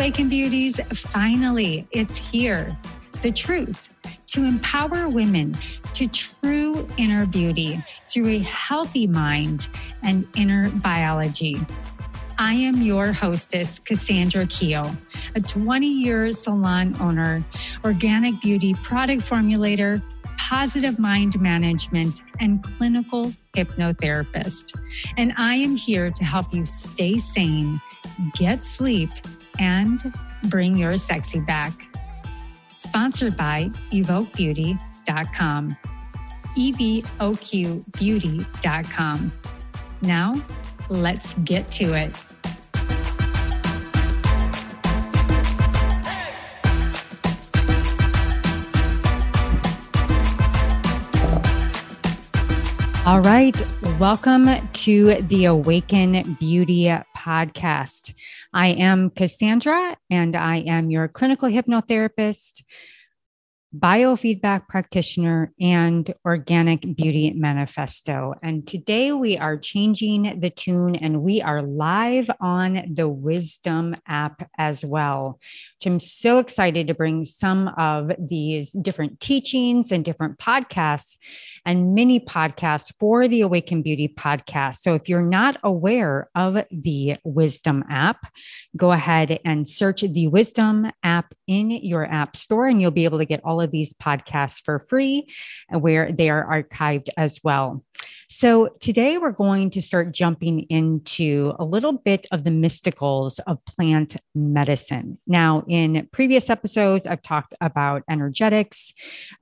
Awaken Beauties, finally, it's here. The truth to empower women to true inner beauty through a healthy mind and inner biology. I am your hostess, Cassandra Keel, a 20 year salon owner, organic beauty product formulator, positive mind management, and clinical hypnotherapist. And I am here to help you stay sane, get sleep, and bring your sexy back. Sponsored by evoquebeauty.com. EVOQbeauty.com. Now, let's get to it. All right. Welcome to the Awaken Beauty podcast. I am Cassandra and I am your clinical hypnotherapist biofeedback practitioner and organic beauty manifesto. And today we are changing the tune and we are live on the Wisdom app as well, which I'm so excited to bring some of these different teachings and different podcasts and mini podcasts for the Awaken Beauty podcast. So if you're not aware of the Wisdom app, go ahead and search the Wisdom app in your app store and you'll be able to get all of these podcasts for free and where they are archived as well. So, today we're going to start jumping into a little bit of the mysticals of plant medicine. Now, in previous episodes, I've talked about energetics,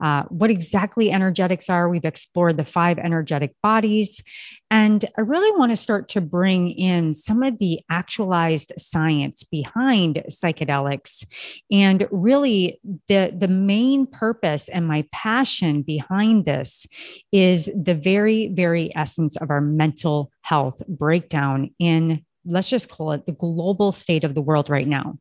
uh, what exactly energetics are. We've explored the five energetic bodies. And I really want to start to bring in some of the actualized science behind psychedelics and really the, the main purpose and my passion behind this is the very, very essence of our mental health breakdown in let's just call it the global state of the world right now.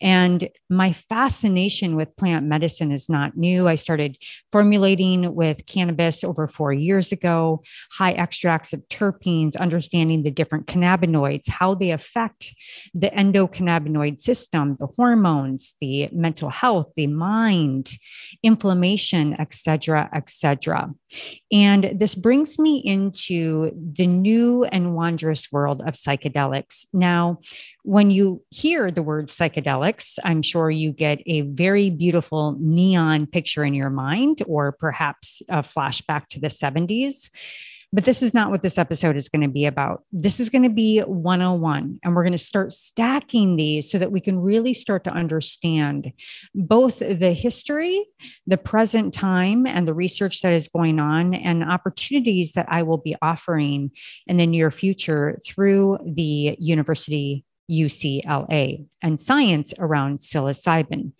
And my fascination with plant medicine is not new. I started formulating with cannabis over four years ago, high extracts of terpenes, understanding the different cannabinoids, how they affect the endocannabinoid system, the hormones, the mental health, the mind, inflammation, etc., etc. And this brings me into the new and wondrous world of psychedelics. Now, when you hear the word psychedelics, I'm sure you get a very beautiful neon picture in your mind, or perhaps a flashback to the 70s. But this is not what this episode is going to be about. This is going to be 101. And we're going to start stacking these so that we can really start to understand both the history, the present time, and the research that is going on, and opportunities that I will be offering in the near future through the university UCLA and science around psilocybin.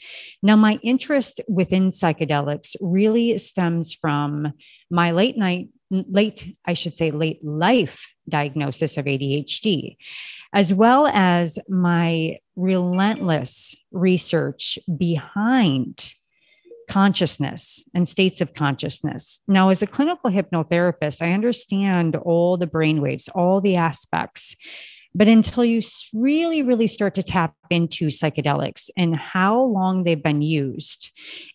Now, my interest within psychedelics really stems from my late night, late, I should say, late life diagnosis of ADHD, as well as my relentless research behind consciousness and states of consciousness. Now, as a clinical hypnotherapist, I understand all the brainwaves, all the aspects but until you really, really start to tap into psychedelics and how long they've been used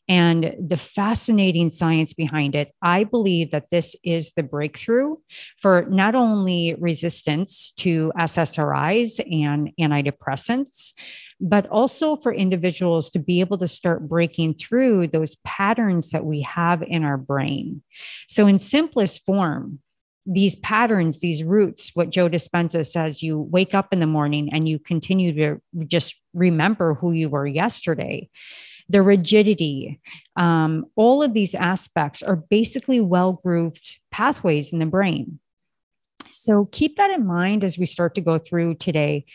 and the fascinating science behind it, I believe that this is the breakthrough for not only resistance to SSRIs and antidepressants, but also for individuals to be able to start breaking through those patterns that we have in our brain. So, in simplest form, these patterns, these roots, what Joe Dispenza says, you wake up in the morning and you continue to just remember who you were yesterday. The rigidity, um, all of these aspects are basically well grooved pathways in the brain. So keep that in mind as we start to go through today.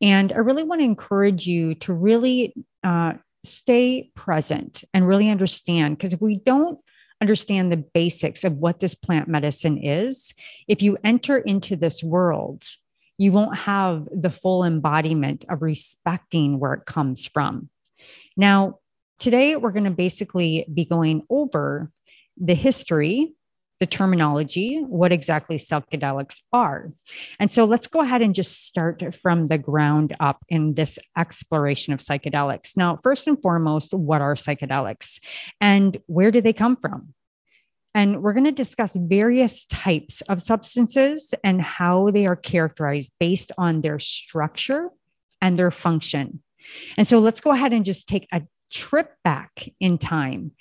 And I really want to encourage you to really uh, stay present and really understand because if we don't understand the basics of what this plant medicine is, if you enter into this world, you won't have the full embodiment of respecting where it comes from. Now, today we're going to basically be going over the history, the terminology, what exactly psychedelics are. And so let's go ahead and just start from the ground up in this exploration of psychedelics. Now, first and foremost, what are psychedelics and where do they come from? And we're going to discuss various types of substances and how they are characterized based on their structure and their function. And so let's go ahead and just take a trip back in time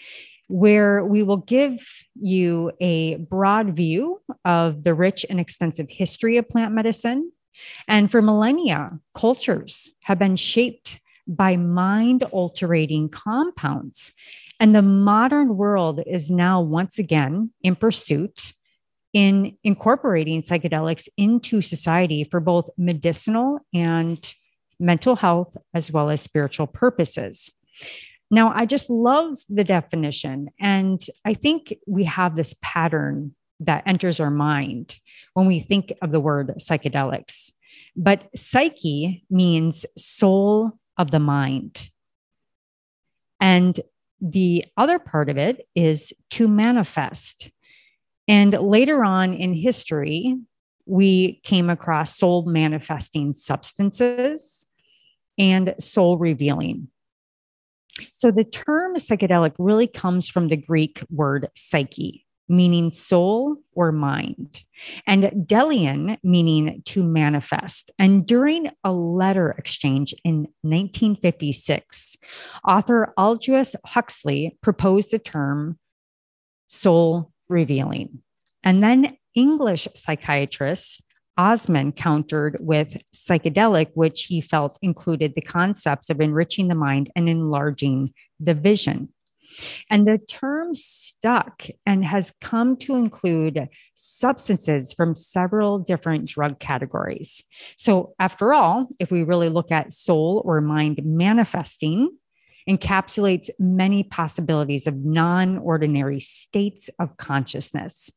where we will give you a broad view of the rich and extensive history of plant medicine. And for millennia, cultures have been shaped by mind altering compounds. And the modern world is now once again in pursuit in incorporating psychedelics into society for both medicinal and mental health as well as spiritual purposes. Now, I just love the definition. And I think we have this pattern that enters our mind when we think of the word psychedelics. But psyche means soul of the mind. And the other part of it is to manifest. And later on in history, we came across soul manifesting substances and soul revealing. So the term psychedelic really comes from the Greek word psyche, meaning soul or mind, and delian, meaning to manifest. And during a letter exchange in 1956, author Aldous Huxley proposed the term soul revealing. And then English psychiatrists Osmond countered with psychedelic, which he felt included the concepts of enriching the mind and enlarging the vision. And the term stuck and has come to include substances from several different drug categories. So, after all, if we really look at soul or mind manifesting, encapsulates many possibilities of non ordinary states of consciousness.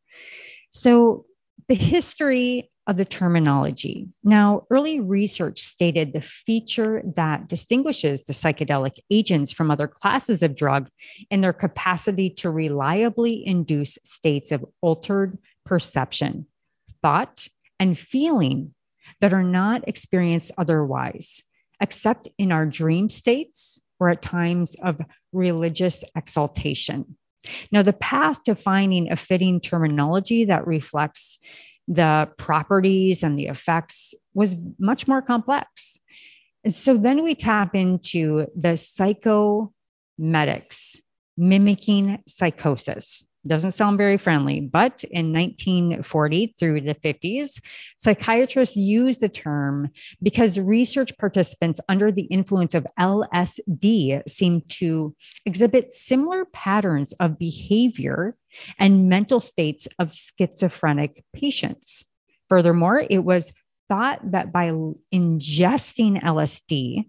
So, the history of the terminology. Now, early research stated the feature that distinguishes the psychedelic agents from other classes of drug in their capacity to reliably induce states of altered perception, thought, and feeling that are not experienced otherwise, except in our dream states or at times of religious exaltation. Now, the path to finding a fitting terminology that reflects the properties and the effects was much more complex. So then we tap into the psychomedics mimicking psychosis doesn't sound very friendly, but in 1940 through the 50s, psychiatrists used the term because research participants under the influence of LSD seemed to exhibit similar patterns of behavior and mental states of schizophrenic patients. Furthermore, it was thought that by ingesting LSD,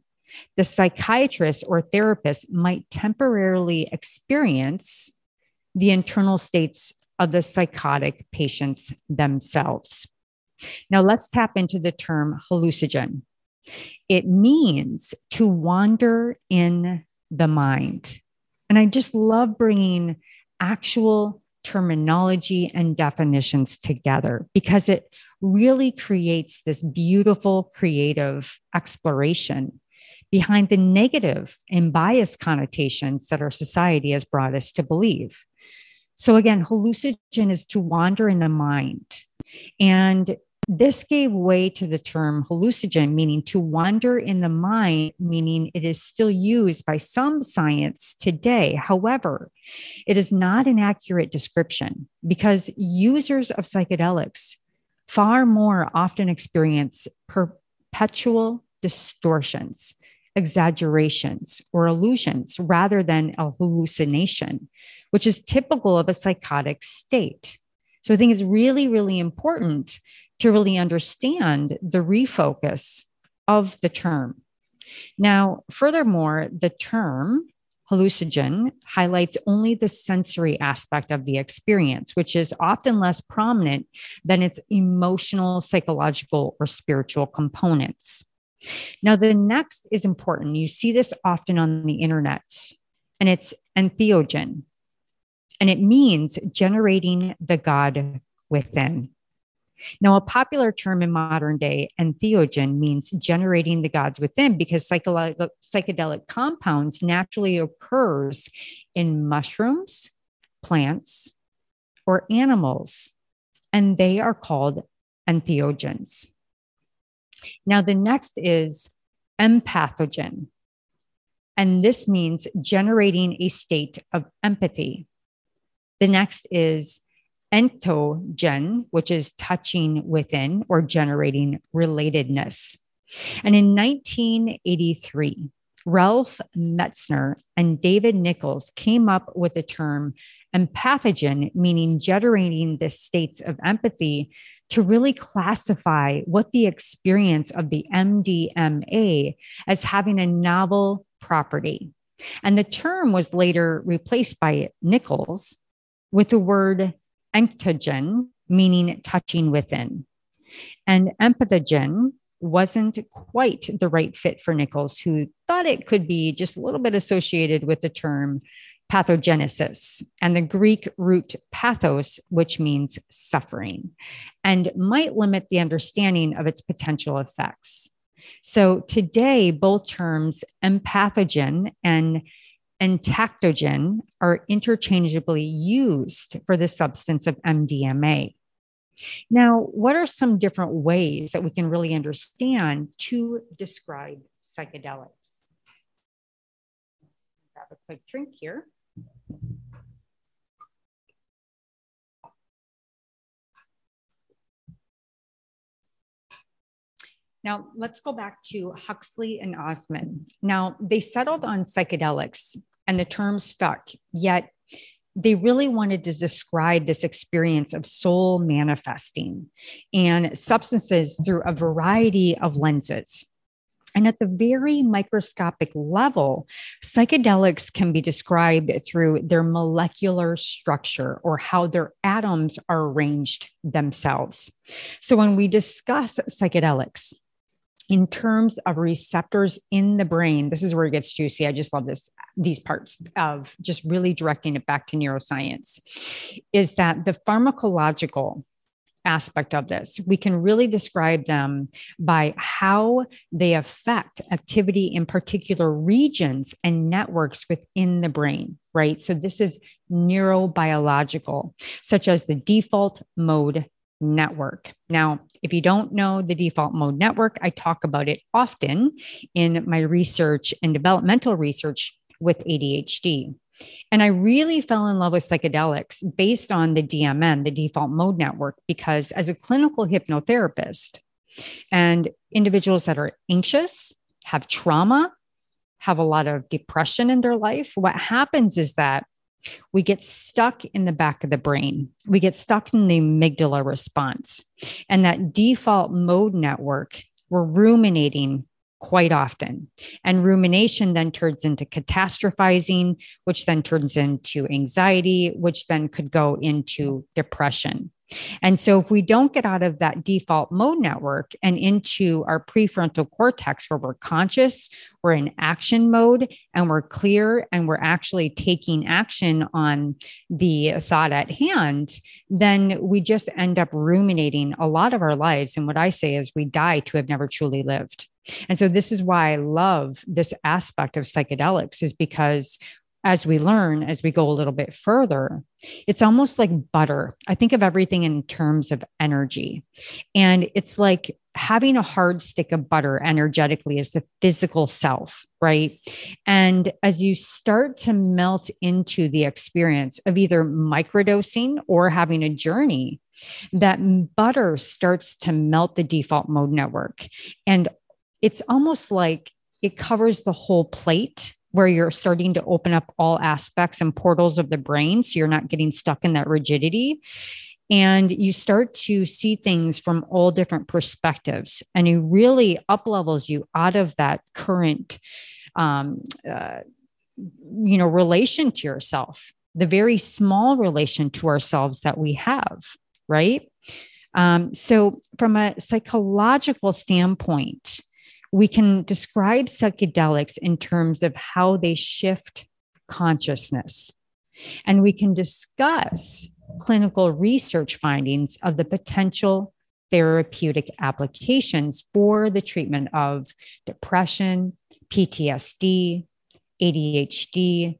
the psychiatrist or therapist might temporarily experience the internal states of the psychotic patients themselves. Now, let's tap into the term hallucinogen. It means to wander in the mind. And I just love bringing actual terminology and definitions together because it really creates this beautiful creative exploration behind the negative and biased connotations that our society has brought us to believe. So again, hallucinogen is to wander in the mind. And this gave way to the term hallucinogen, meaning to wander in the mind, meaning it is still used by some science today. However, it is not an accurate description because users of psychedelics far more often experience perpetual distortions, exaggerations, or illusions rather than a hallucination, which is typical of a psychotic state. So I think it's really, really important to really understand the refocus of the term. Now, furthermore, the term hallucinogen highlights only the sensory aspect of the experience, which is often less prominent than its emotional, psychological, or spiritual components. Now, the next is important. You see this often on the internet, and it's entheogen. and it means generating the God within. Now, a popular term in modern day, entheogen, means generating the gods within because psychedelic, psychedelic compounds naturally occurs in mushrooms, plants, or animals, and they are called entheogens. Now, the next is empathogen, and this means generating a state of empathy. The next is entactogen, which is touching within or generating relatedness. And in 1983, Ralph Metzner and David Nichols came up with the term empathogen, meaning generating the states of empathy to really classify what the experience of the MDMA as having a novel property. And the term was later replaced by Nichols with the word entheogen, meaning touching within. And empathogen wasn't quite the right fit for Nichols, who thought it could be just a little bit associated with the term pathogenesis and the Greek root pathos, which means suffering, and might limit the understanding of its potential effects. So today, both terms empathogen and entactogen are interchangeably used for the substance of MDMA. Now, what are some different ways that we can really understand to describe psychedelics? Grab a quick drink here. Now, let's go back to Huxley and Osmond. Now, they settled on psychedelics and the term stuck, yet they really wanted to describe this experience of soul manifesting and substances through a variety of lenses. And at the very microscopic level, psychedelics can be described through their molecular structure or how their atoms are arranged themselves. So when we discuss psychedelics, in terms of receptors in the brain this is where it gets juicy i just love this these parts of just really directing it back to neuroscience is that the pharmacological aspect of this we can really describe them by how they affect activity in particular regions and networks within the brain right so this is neurobiological such as the default mode network. Now, if you don't know the default mode network, I talk about it often in my research and developmental research with ADHD. And I really fell in love with psychedelics based on the DMN, the default mode network, because as a clinical hypnotherapist and individuals that are anxious, have trauma, have a lot of depression in their life, what happens is that we get stuck in the back of the brain. We get stuck in the amygdala response. And that default mode network, we're ruminating quite often. And rumination then turns into catastrophizing, which then turns into anxiety, which then could go into depression. And so, if we don't get out of that default mode network and into our prefrontal cortex, where we're conscious, we're in action mode, and we're clear, and we're actually taking action on the thought at hand, then we just end up ruminating a lot of our lives. And what I say is, we die to have never truly lived. And so, this is why I love this aspect of psychedelics, is because as we learn, as we go a little bit further, it's almost like butter. I think of everything in terms of energy. And it's like having a hard stick of butter energetically is the physical self, right? And as you start to melt into the experience of either microdosing or having a journey, that butter starts to melt the default mode network. And it's almost like it covers the whole plate where you're starting to open up all aspects and portals of the brain. So you're not getting stuck in that rigidity. And you start to see things from all different perspectives. And it really up levels you out of that current, um, uh, you know, relation to yourself, the very small relation to ourselves that we have, right? Um, so, from a psychological standpoint, we can describe psychedelics in terms of how they shift consciousness. And we can discuss clinical research findings of the potential therapeutic applications for the treatment of depression, PTSD, ADHD,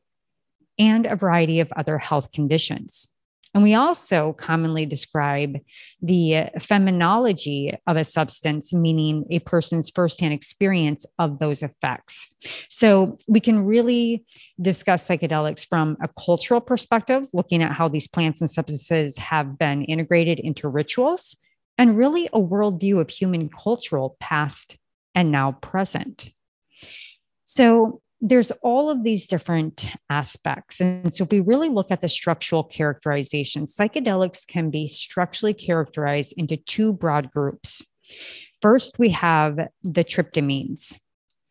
and a variety of other health conditions. And we also commonly describe the uh, phenomenology of a substance, meaning a person's firsthand experience of those effects. So we can really discuss psychedelics from a cultural perspective, looking at how these plants and substances have been integrated into rituals, and really a worldview of human cultural past and now present. So there's all of these different aspects. And so if we really look at the structural characterization, psychedelics can be structurally characterized into two broad groups. First, we have the tryptamines.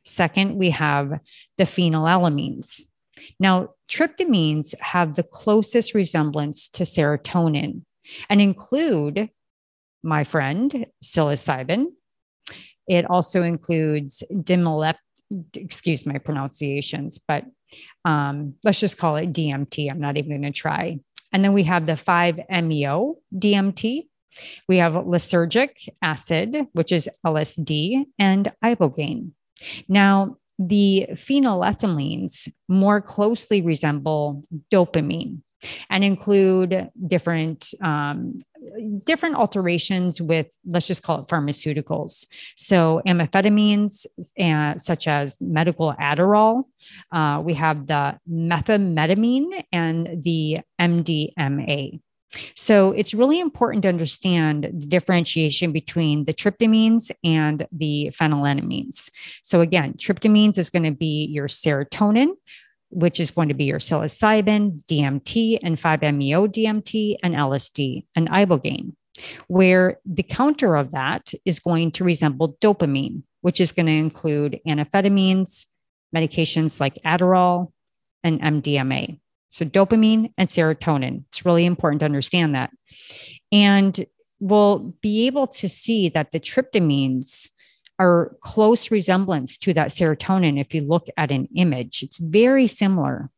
Second, we have the phenylethylamines. Now, tryptamines have the closest resemblance to serotonin and include, my friend, psilocybin. It also includes dimolep excuse my pronunciations, but um, let's just call it DMT. I'm not even going to try. And then we have the 5-MeO DMT. We have lysergic acid, which is LSD, and ibogaine. Now, the phenylethylamines more closely resemble dopamine and include different um, different alterations with let's just call it pharmaceuticals so amphetamines uh, such as medical adderall uh, we have the methamphetamine and the mdma so it's really important to understand the differentiation between the tryptamines and the phenylethylamines. So again, tryptamines is going to be your serotonin, which is going to be your psilocybin, DMT, and 5-MeO DMT, and LSD, and ibogaine, where the counter of that is going to resemble dopamine, which is going to include amphetamines, medications like Adderall, and MDMA. So, dopamine and serotonin. It's really important to understand that. And we'll be able to see that the tryptamines are close resemblance to that serotonin if you look at an image. It's very similar.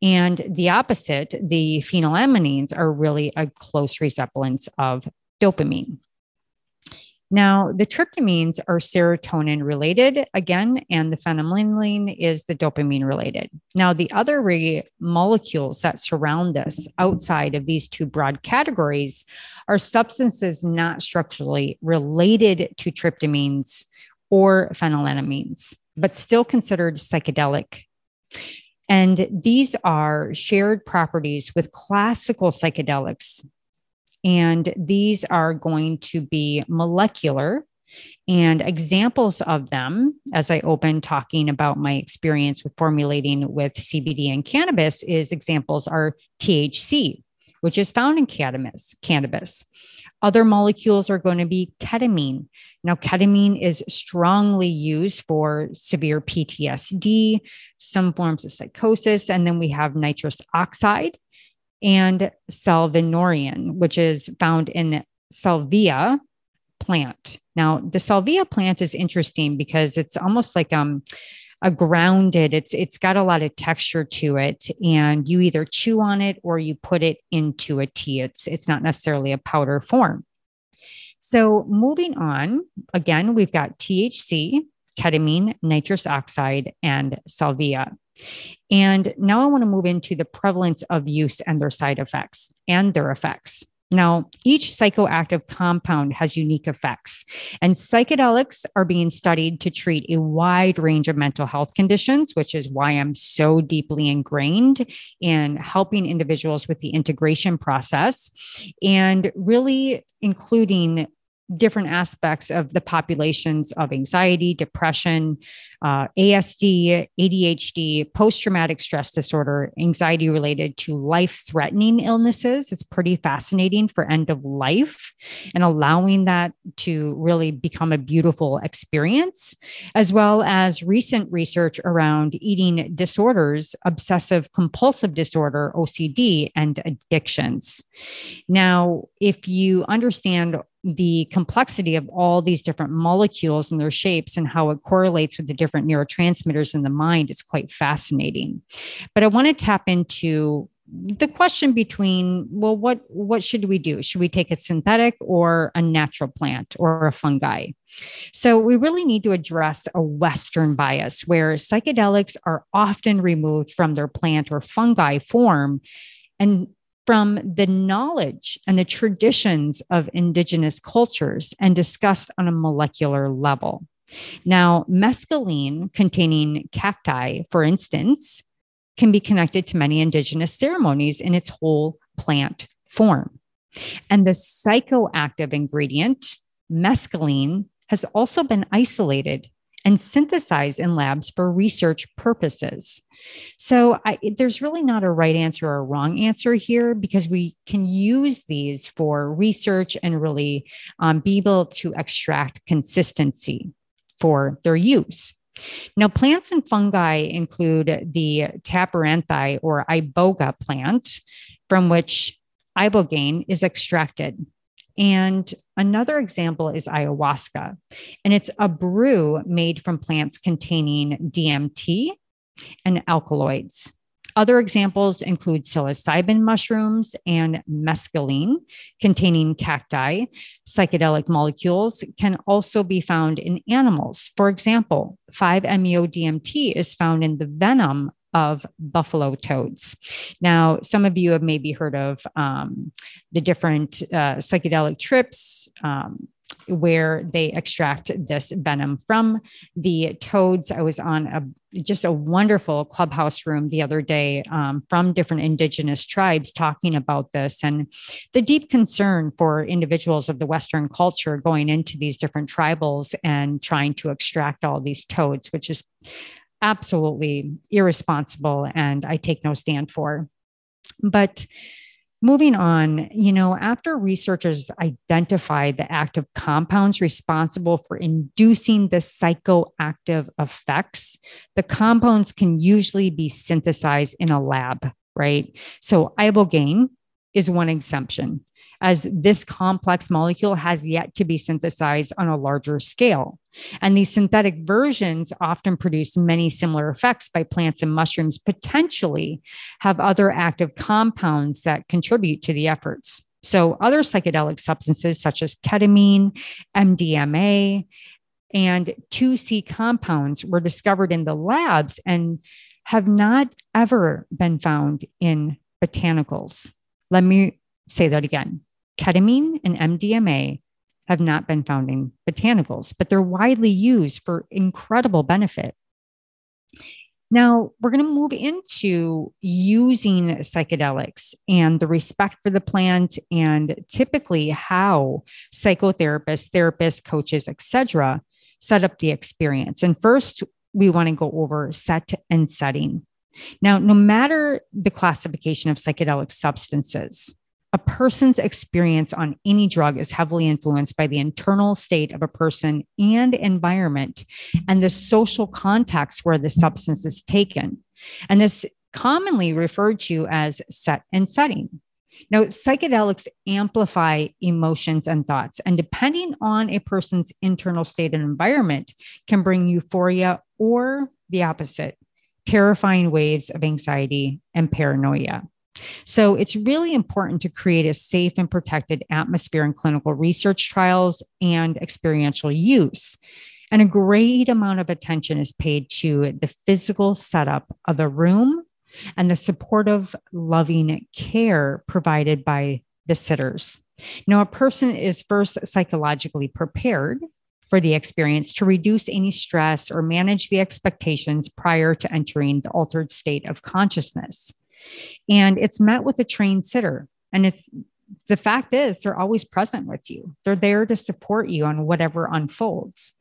And the opposite, the phenylethylamines, are really a close resemblance of dopamine. Now, the tryptamines are serotonin related again, and the phenylethylamine is the dopamine related. Now, the other re- molecules that surround us outside of these two broad categories are substances not structurally related to tryptamines or phenylethylamines, but still considered psychedelic. And these are shared properties with classical psychedelics. And these are going to be molecular. And examples of them, as I open talking about my experience with formulating with CBD and cannabis, is examples are THC, which is found in cannabis. cannabis. Other molecules are going to be ketamine. Now, ketamine is strongly used for severe PTSD, some forms of psychosis, and then we have nitrous oxide and salvinorin, which is found in salvia plant. Now, the salvia plant is interesting because it's almost like um, a grounded it's it's got a lot of texture to it and you either chew on it or you put it into a tea. It's it's not necessarily a powder form. So moving on again we've got thc ketamine nitrous oxide and salvia. And now i want to move into the prevalence of use and their side effects and their effects now, each psychoactive compound has unique effects, and psychedelics are being studied to treat a wide range of mental health conditions, which is why I'm so deeply ingrained in helping individuals with the integration process and really including different aspects of the populations of anxiety, depression, uh, ASD, ADHD, post traumatic stress disorder, anxiety related to life threatening illnesses. It's pretty fascinating for end of life and allowing that to really become a beautiful experience, as well as recent research around eating disorders, obsessive compulsive disorder, OCD, and addictions. Now, if you understand the complexity of all these different molecules and their shapes and how it correlates with the different neurotransmitters in the mind it's quite fascinating. But i want to tap into the question between well what what should we do? Should we take a synthetic or a natural plant or a fungi? So we really need to address a western bias where psychedelics are often removed from their plant or fungi form and from the knowledge and the traditions of indigenous cultures and discussed on a molecular level now mescaline containing cacti for instance can be connected to many indigenous ceremonies in its whole plant form. And the psychoactive ingredient, mescaline, has also been isolated and synthesized in labs for research purposes. So I, there's really not a right answer or a wrong answer here because we can use these for research and really um, be able to extract consistency for their use. Now, plants and fungi include the Tabernanthe or iboga plant, from which ibogaine is extracted. And another example is ayahuasca, and it's a brew made from plants containing DMT and alkaloids. Other examples include psilocybin mushrooms and mescaline containing cacti. Psychedelic molecules can also be found in animals. For example, 5-MeO DMT is found in the venom of buffalo toads. Now, some of you have maybe heard of um, the different uh, psychedelic trips. Um, where they extract this venom from the toads. I was on a just a wonderful clubhouse room the other day um, from different indigenous tribes talking about this and the deep concern for individuals of the Western culture going into these different tribals and trying to extract all these toads, which is absolutely irresponsible and I take no stand for. But Moving on, you know, after researchers identified the active compounds responsible for inducing the psychoactive effects, the compounds can usually be synthesized in a lab, right? So, ibogaine is one exemption as this complex molecule has yet to be synthesized on a larger scale. And these synthetic versions often produce many similar effects by plants and mushrooms, potentially have other active compounds that contribute to the efforts. So, other psychedelic substances such as ketamine, MDMA, and 2C compounds were discovered in the labs and have not ever been found in botanicals. Let me say that again ketamine and MDMA have not been found in botanicals, but they're widely used for incredible benefit. Now, we're going to move into using psychedelics and the respect for the plant and typically how psychotherapists, therapists, coaches, etc., set up the experience. And first, we want to go over set and setting. Now, no matter the classification of psychedelic substances, a person's experience on any drug is heavily influenced by the internal state of a person and environment and the social context where the substance is taken. And this commonly referred to as set and setting. Now, psychedelics amplify emotions and thoughts, and depending on a person's internal state and environment, can bring euphoria or the opposite, terrifying waves of anxiety and paranoia. So it's really important to create a safe and protected atmosphere in clinical research trials and experiential use. And a great amount of attention is paid to the physical setup of the room and the supportive, loving care provided by the sitters. Now, a person is first psychologically prepared for the experience to reduce any stress or manage the expectations prior to entering the altered state of consciousness. And it's met with a trained sitter. And it's the fact is, they're always present with you, they're there to support you on whatever unfolds.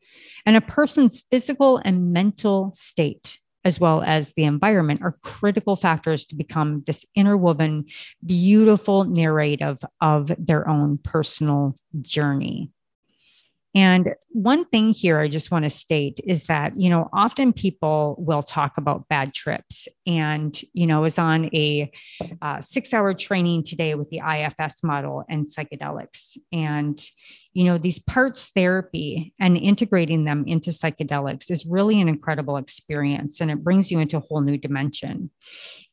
And a person's physical and mental state, as well as the environment, are critical factors to become this interwoven, beautiful narrative of their own personal journey. And one thing here I just want to state is that, you know, often people will talk about bad trips. And, you know, I was on a uh, six hour training today with the IFS model and psychedelics. And, you know, these parts therapy and integrating them into psychedelics is really an incredible experience and it brings you into a whole new dimension.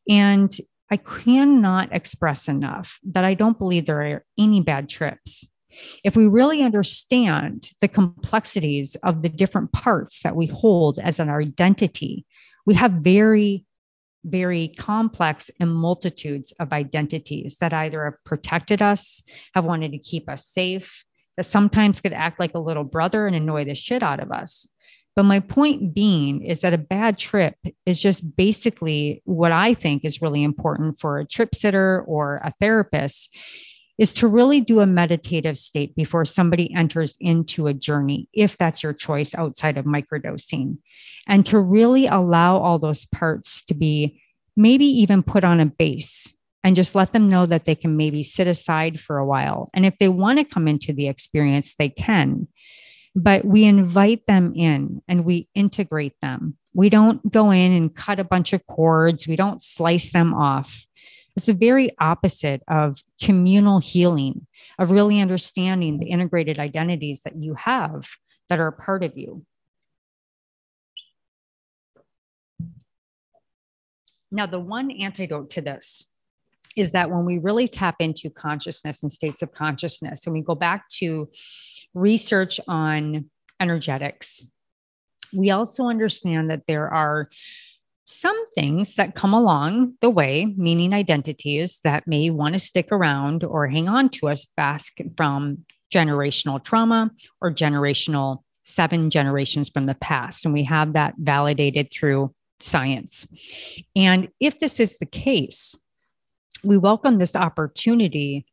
And I cannot express enough that I don't believe there are any bad trips. If we really understand the complexities of the different parts that we hold as an identity, we have very, very complex and multitudes of identities that either have protected us, have wanted to keep us safe, that sometimes could act like a little brother and annoy the shit out of us. But my point being is that a bad trip is just basically what I think is really important for a trip sitter or a therapist is to really do a meditative state before somebody enters into a journey, if that's your choice outside of microdosing, and to really allow all those parts to be maybe even put on a base and just let them know that they can maybe sit aside for a while. And if they want to come into the experience, they can but we invite them in and we integrate them. We don't go in and cut a bunch of cords, we don't slice them off. It's the very opposite of communal healing, of really understanding the integrated identities that you have that are a part of you. Now, the one antidote to this is that when we really tap into consciousness and states of consciousness, and we go back to research on energetics. We also understand that there are some things that come along the way, meaning identities that may want to stick around or hang on to us back from generational trauma or generational seven generations from the past. And we have that validated through science. And if this is the case, we welcome this opportunity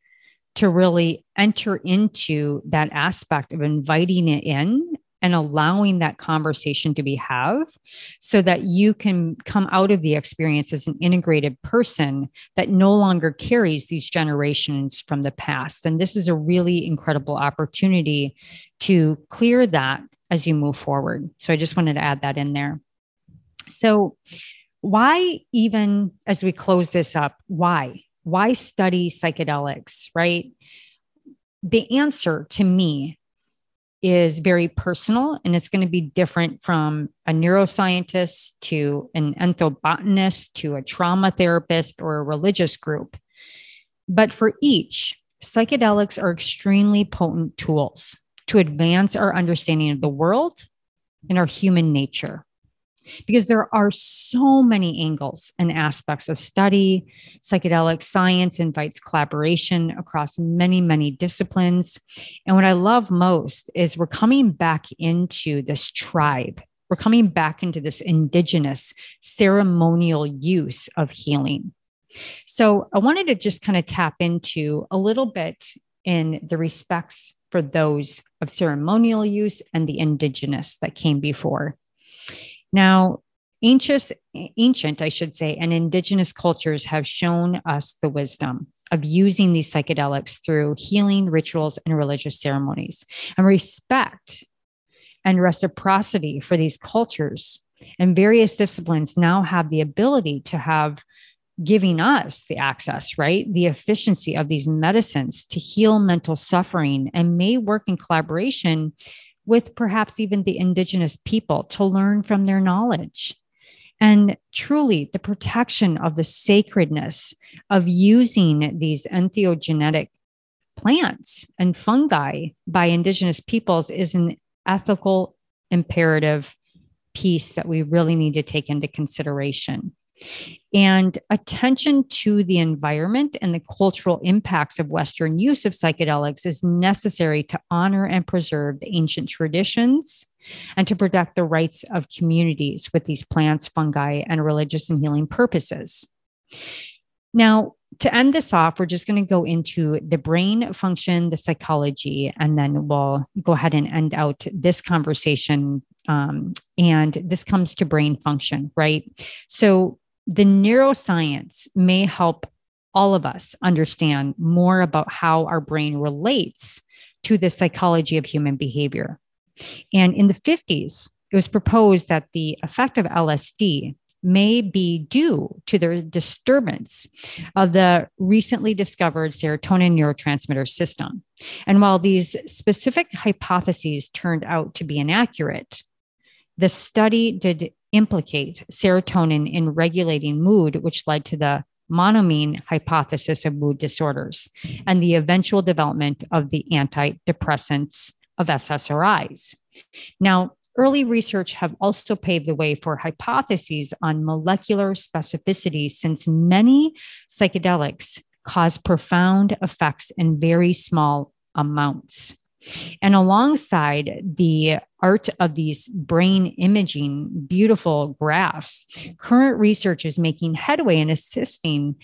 to really enter into that aspect of inviting it in and allowing that conversation to be have so that you can come out of the experience as an integrated person that no longer carries these generations from the past. And this is a really incredible opportunity to clear that as you move forward. So i just wanted to add that in there. So why even as we close this up why? Why study psychedelics, right? The answer to me is very personal and it's going to be different from a neuroscientist to an ethnobotanist to a trauma therapist or a religious group. But for each, psychedelics are extremely potent tools to advance our understanding of the world and our human nature because there are so many angles and aspects of study. Psychedelic science invites collaboration across many, many disciplines. And what I love most is we're coming back into this tribe. We're coming back into this indigenous ceremonial use of healing. So I wanted to just kind of tap into a little bit in the respects for those of ceremonial use and the indigenous that came before. Now, ancient, ancient, I should say, and indigenous cultures have shown us the wisdom of using these psychedelics through healing rituals and religious ceremonies. And respect and reciprocity for these cultures and various disciplines now have the ability to have giving us the access, right? The efficiency of these medicines to heal mental suffering and may work in collaboration with perhaps even the indigenous people to learn from their knowledge. And truly, the protection of the sacredness of using these entheogenetic plants and fungi by indigenous peoples is an ethical imperative piece that we really need to take into consideration. And attention to the environment and the cultural impacts of Western use of psychedelics is necessary to honor and preserve the ancient traditions and to protect the rights of communities with these plants, fungi, and religious and healing purposes. Now, to end this off, we're just going to go into the brain function, the psychology, and then we'll go ahead and end out this conversation. Um, and this comes to brain function, right? So, the neuroscience may help all of us understand more about how our brain relates to the psychology of human behavior. And in the 50s, it was proposed that the effect of LSD may be due to the disturbance of the recently discovered serotonin neurotransmitter system. And while these specific hypotheses turned out to be inaccurate, the study did implicate serotonin in regulating mood, which led to the monoamine hypothesis of mood disorders and the eventual development of the antidepressants of SSRIs. Now, early research have also paved the way for hypotheses on molecular specificity since many psychedelics cause profound effects in very small amounts. And alongside the art of these brain imaging, beautiful graphs, current research is making headway in assisting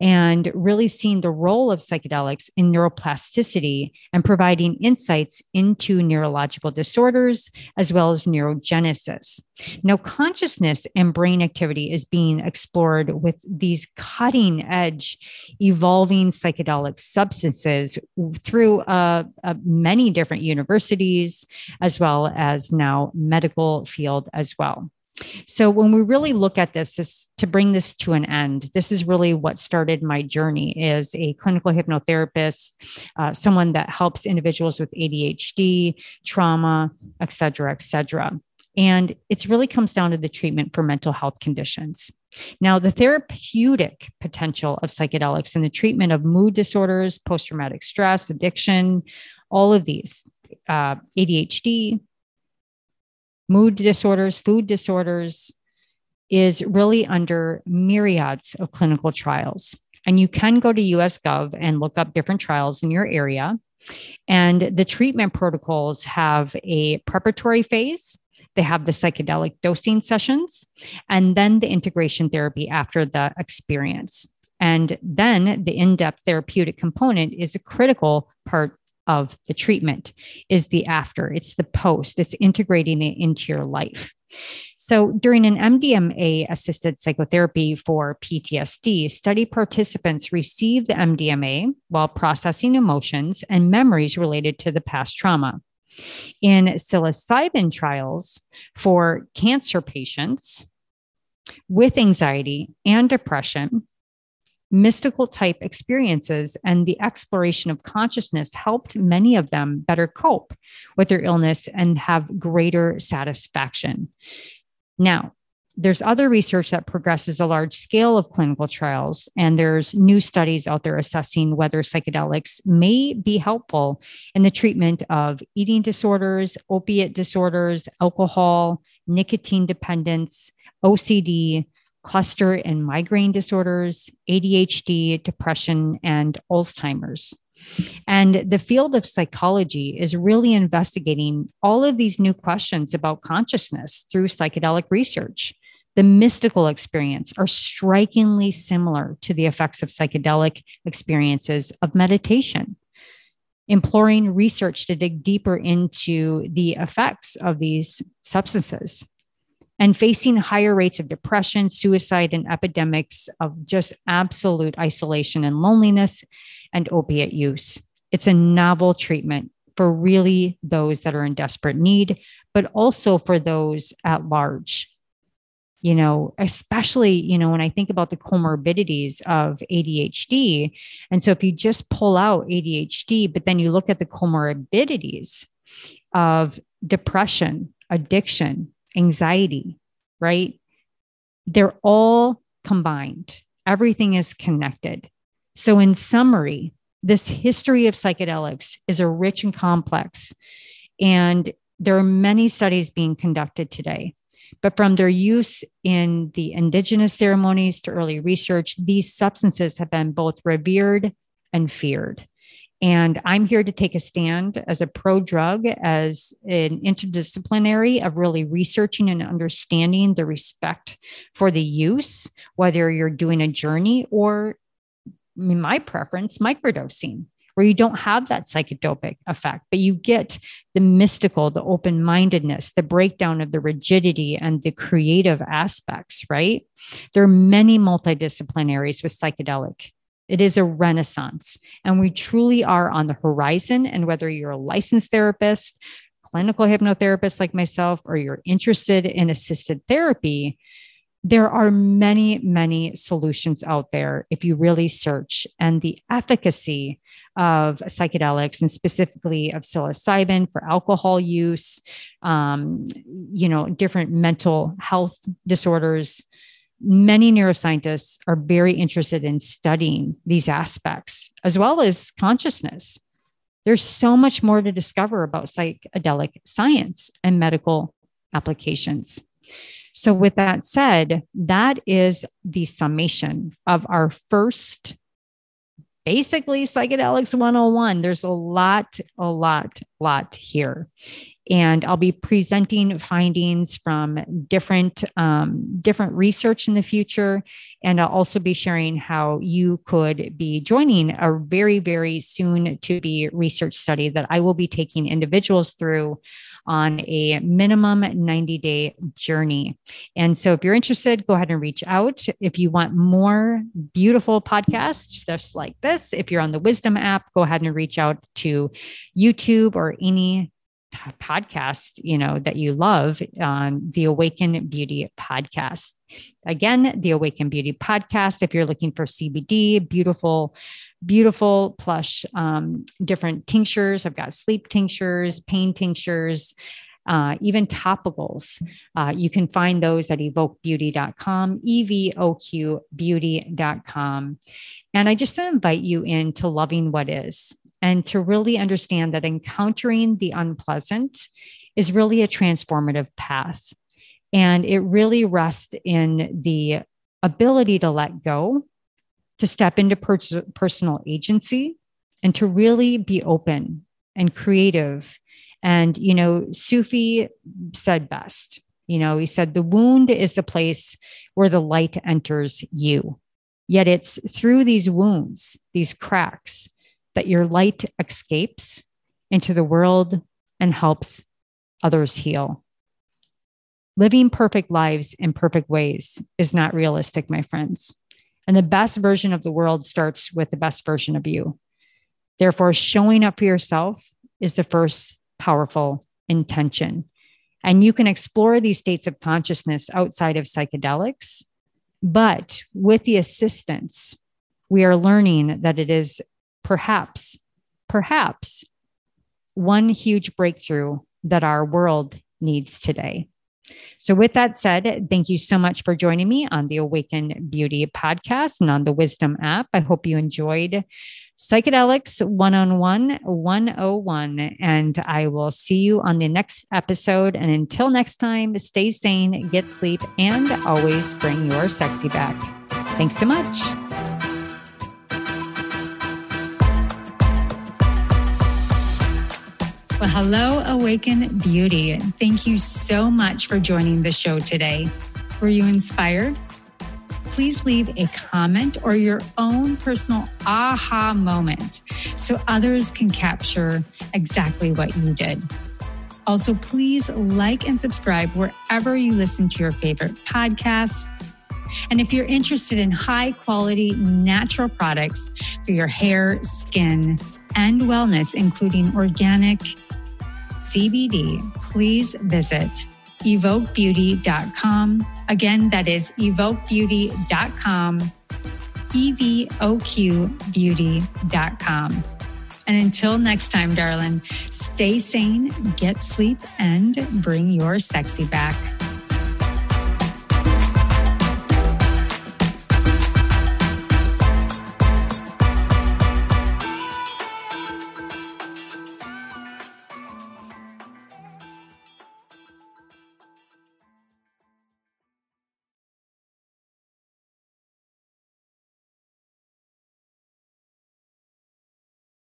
and really seeing the role of psychedelics in neuroplasticity and providing insights into neurological disorders as well as neurogenesis. Now, consciousness and brain activity is being explored with these cutting edge, evolving psychedelic substances through uh, uh, many different universities as well as now medical field as well. So when we really look at this, this to bring this to an end, this is really what started my journey as a clinical hypnotherapist, uh, someone that helps individuals with ADHD, trauma, et cetera, et cetera. And it really comes down to the treatment for mental health conditions. Now, the therapeutic potential of psychedelics in the treatment of mood disorders, post traumatic stress, addiction, all of these, uh, ADHD, mood disorders, food disorders, is really under myriads of clinical trials. And you can go to US Gov and look up different trials in your area. And the treatment protocols have a preparatory phase, they have the psychedelic dosing sessions, and then the integration therapy after the experience. And then the in depth therapeutic component is a critical part of the treatment is the after. It's the post. It's integrating it into your life. So during an mdma assisted psychotherapy for ptsd study participants received the mdma while processing emotions and memories related to the past trauma. In psilocybin trials for cancer patients with anxiety and depression mystical type experiences and the exploration of consciousness helped many of them better cope with their illness and have greater satisfaction. Now, there's other research that progresses a large scale of clinical trials, and there's new studies out there assessing whether psychedelics may be helpful in the treatment of eating disorders, opiate disorders, alcohol, nicotine dependence, OCD, cluster and migraine disorders, ADHD, depression, and Alzheimer's. And the field of psychology is really investigating all of these new questions about consciousness through psychedelic research. The mystical experience are strikingly similar to the effects of psychedelic experiences of meditation, imploring research to dig deeper into the effects of these substances and facing higher rates of depression, suicide, and epidemics of just absolute isolation and loneliness and opiate use. It's a novel treatment for really those that are in desperate need, but also for those at large. You know, especially, you know, when I think about the comorbidities of ADHD. And so if you just pull out ADHD, but then you look at the comorbidities of depression, addiction, anxiety, right? They're all combined, everything is connected. So, in summary, this history of psychedelics is a rich and complex, and there are many studies being conducted today. But from their use in the indigenous ceremonies to early research, these substances have been both revered and feared. And I'm here to take a stand as a pro drug, as an interdisciplinary of really researching and understanding the respect for the use, whether you're doing a journey or, in my preference, microdosing, where you don't have that psychotropic effect, but you get the mystical, the open mindedness, the breakdown of the rigidity and the creative aspects, right? There are many multidisciplinaries with psychedelic it is a renaissance, and we truly are on the horizon. And whether you're a licensed therapist, clinical hypnotherapist like myself, or you're interested in assisted therapy, there are many, many solutions out there if you really search. And the efficacy of psychedelics and specifically of psilocybin for alcohol use, um, you know, different mental health disorders, many neuroscientists are very interested in studying these aspects as well as consciousness. There's so much more to discover about psychedelic science and medical applications. So, with that said, that is the summation of our first basically psychedelics 101. There's a lot, a lot, lot here and I'll be presenting findings from different um, different research in the future, and I'll also be sharing how you could be joining a very very soon to be research study that I will be taking individuals through on a minimum 90 day journey. And so, if you're interested, go ahead and reach out. If you want more beautiful podcasts just like this, if you're on the Wisdom app, go ahead and reach out to YouTube or any podcast, you know, that you love on the Awaken Beauty podcast. Again, the Awaken Beauty podcast. If you're looking for CBD, beautiful, beautiful plush, um, different tinctures. I've got sleep tinctures, pain tinctures. Uh, even topicals. Uh, you can find those at evoquebeauty.com, evoqbeauty.com. And I just invite you into loving what is and to really understand that encountering the unpleasant is really a transformative path. And it really rests in the ability to let go, to step into pers- personal agency, and to really be open and creative. And, you know, Sufi said best, you know, he said, the wound is the place where the light enters you. Yet it's through these wounds, these cracks, that your light escapes into the world and helps others heal. Living perfect lives in perfect ways is not realistic, my friends. And the best version of the world starts with the best version of you. Therefore, showing up for yourself is the first powerful intention. And you can explore these states of consciousness outside of psychedelics. But with the assistance, we are learning that it is perhaps, perhaps one huge breakthrough that our world needs today. So, with that said, thank you so much for joining me on the Awaken Beauty podcast and on the Wisdom app. I hope you enjoyed Psychedelics One on One 101. And I will see you on the next episode. And until next time, stay sane, get sleep, and always bring your sexy back. Thanks so much. Well, hello, Awaken Beauty. Thank you so much for joining the show today. Were you inspired? Please leave a comment or your own personal aha moment so others can capture exactly what you did. Also, please like and subscribe wherever you listen to your favorite podcasts. And if you're interested in high quality natural products for your hair, skin, and wellness, including organic CBD, please visit evoquebeauty.com. Again, that is evoquebeauty.com, evoqbeauty.com. And until next time, darling, stay sane, get sleep, and bring your sexy back.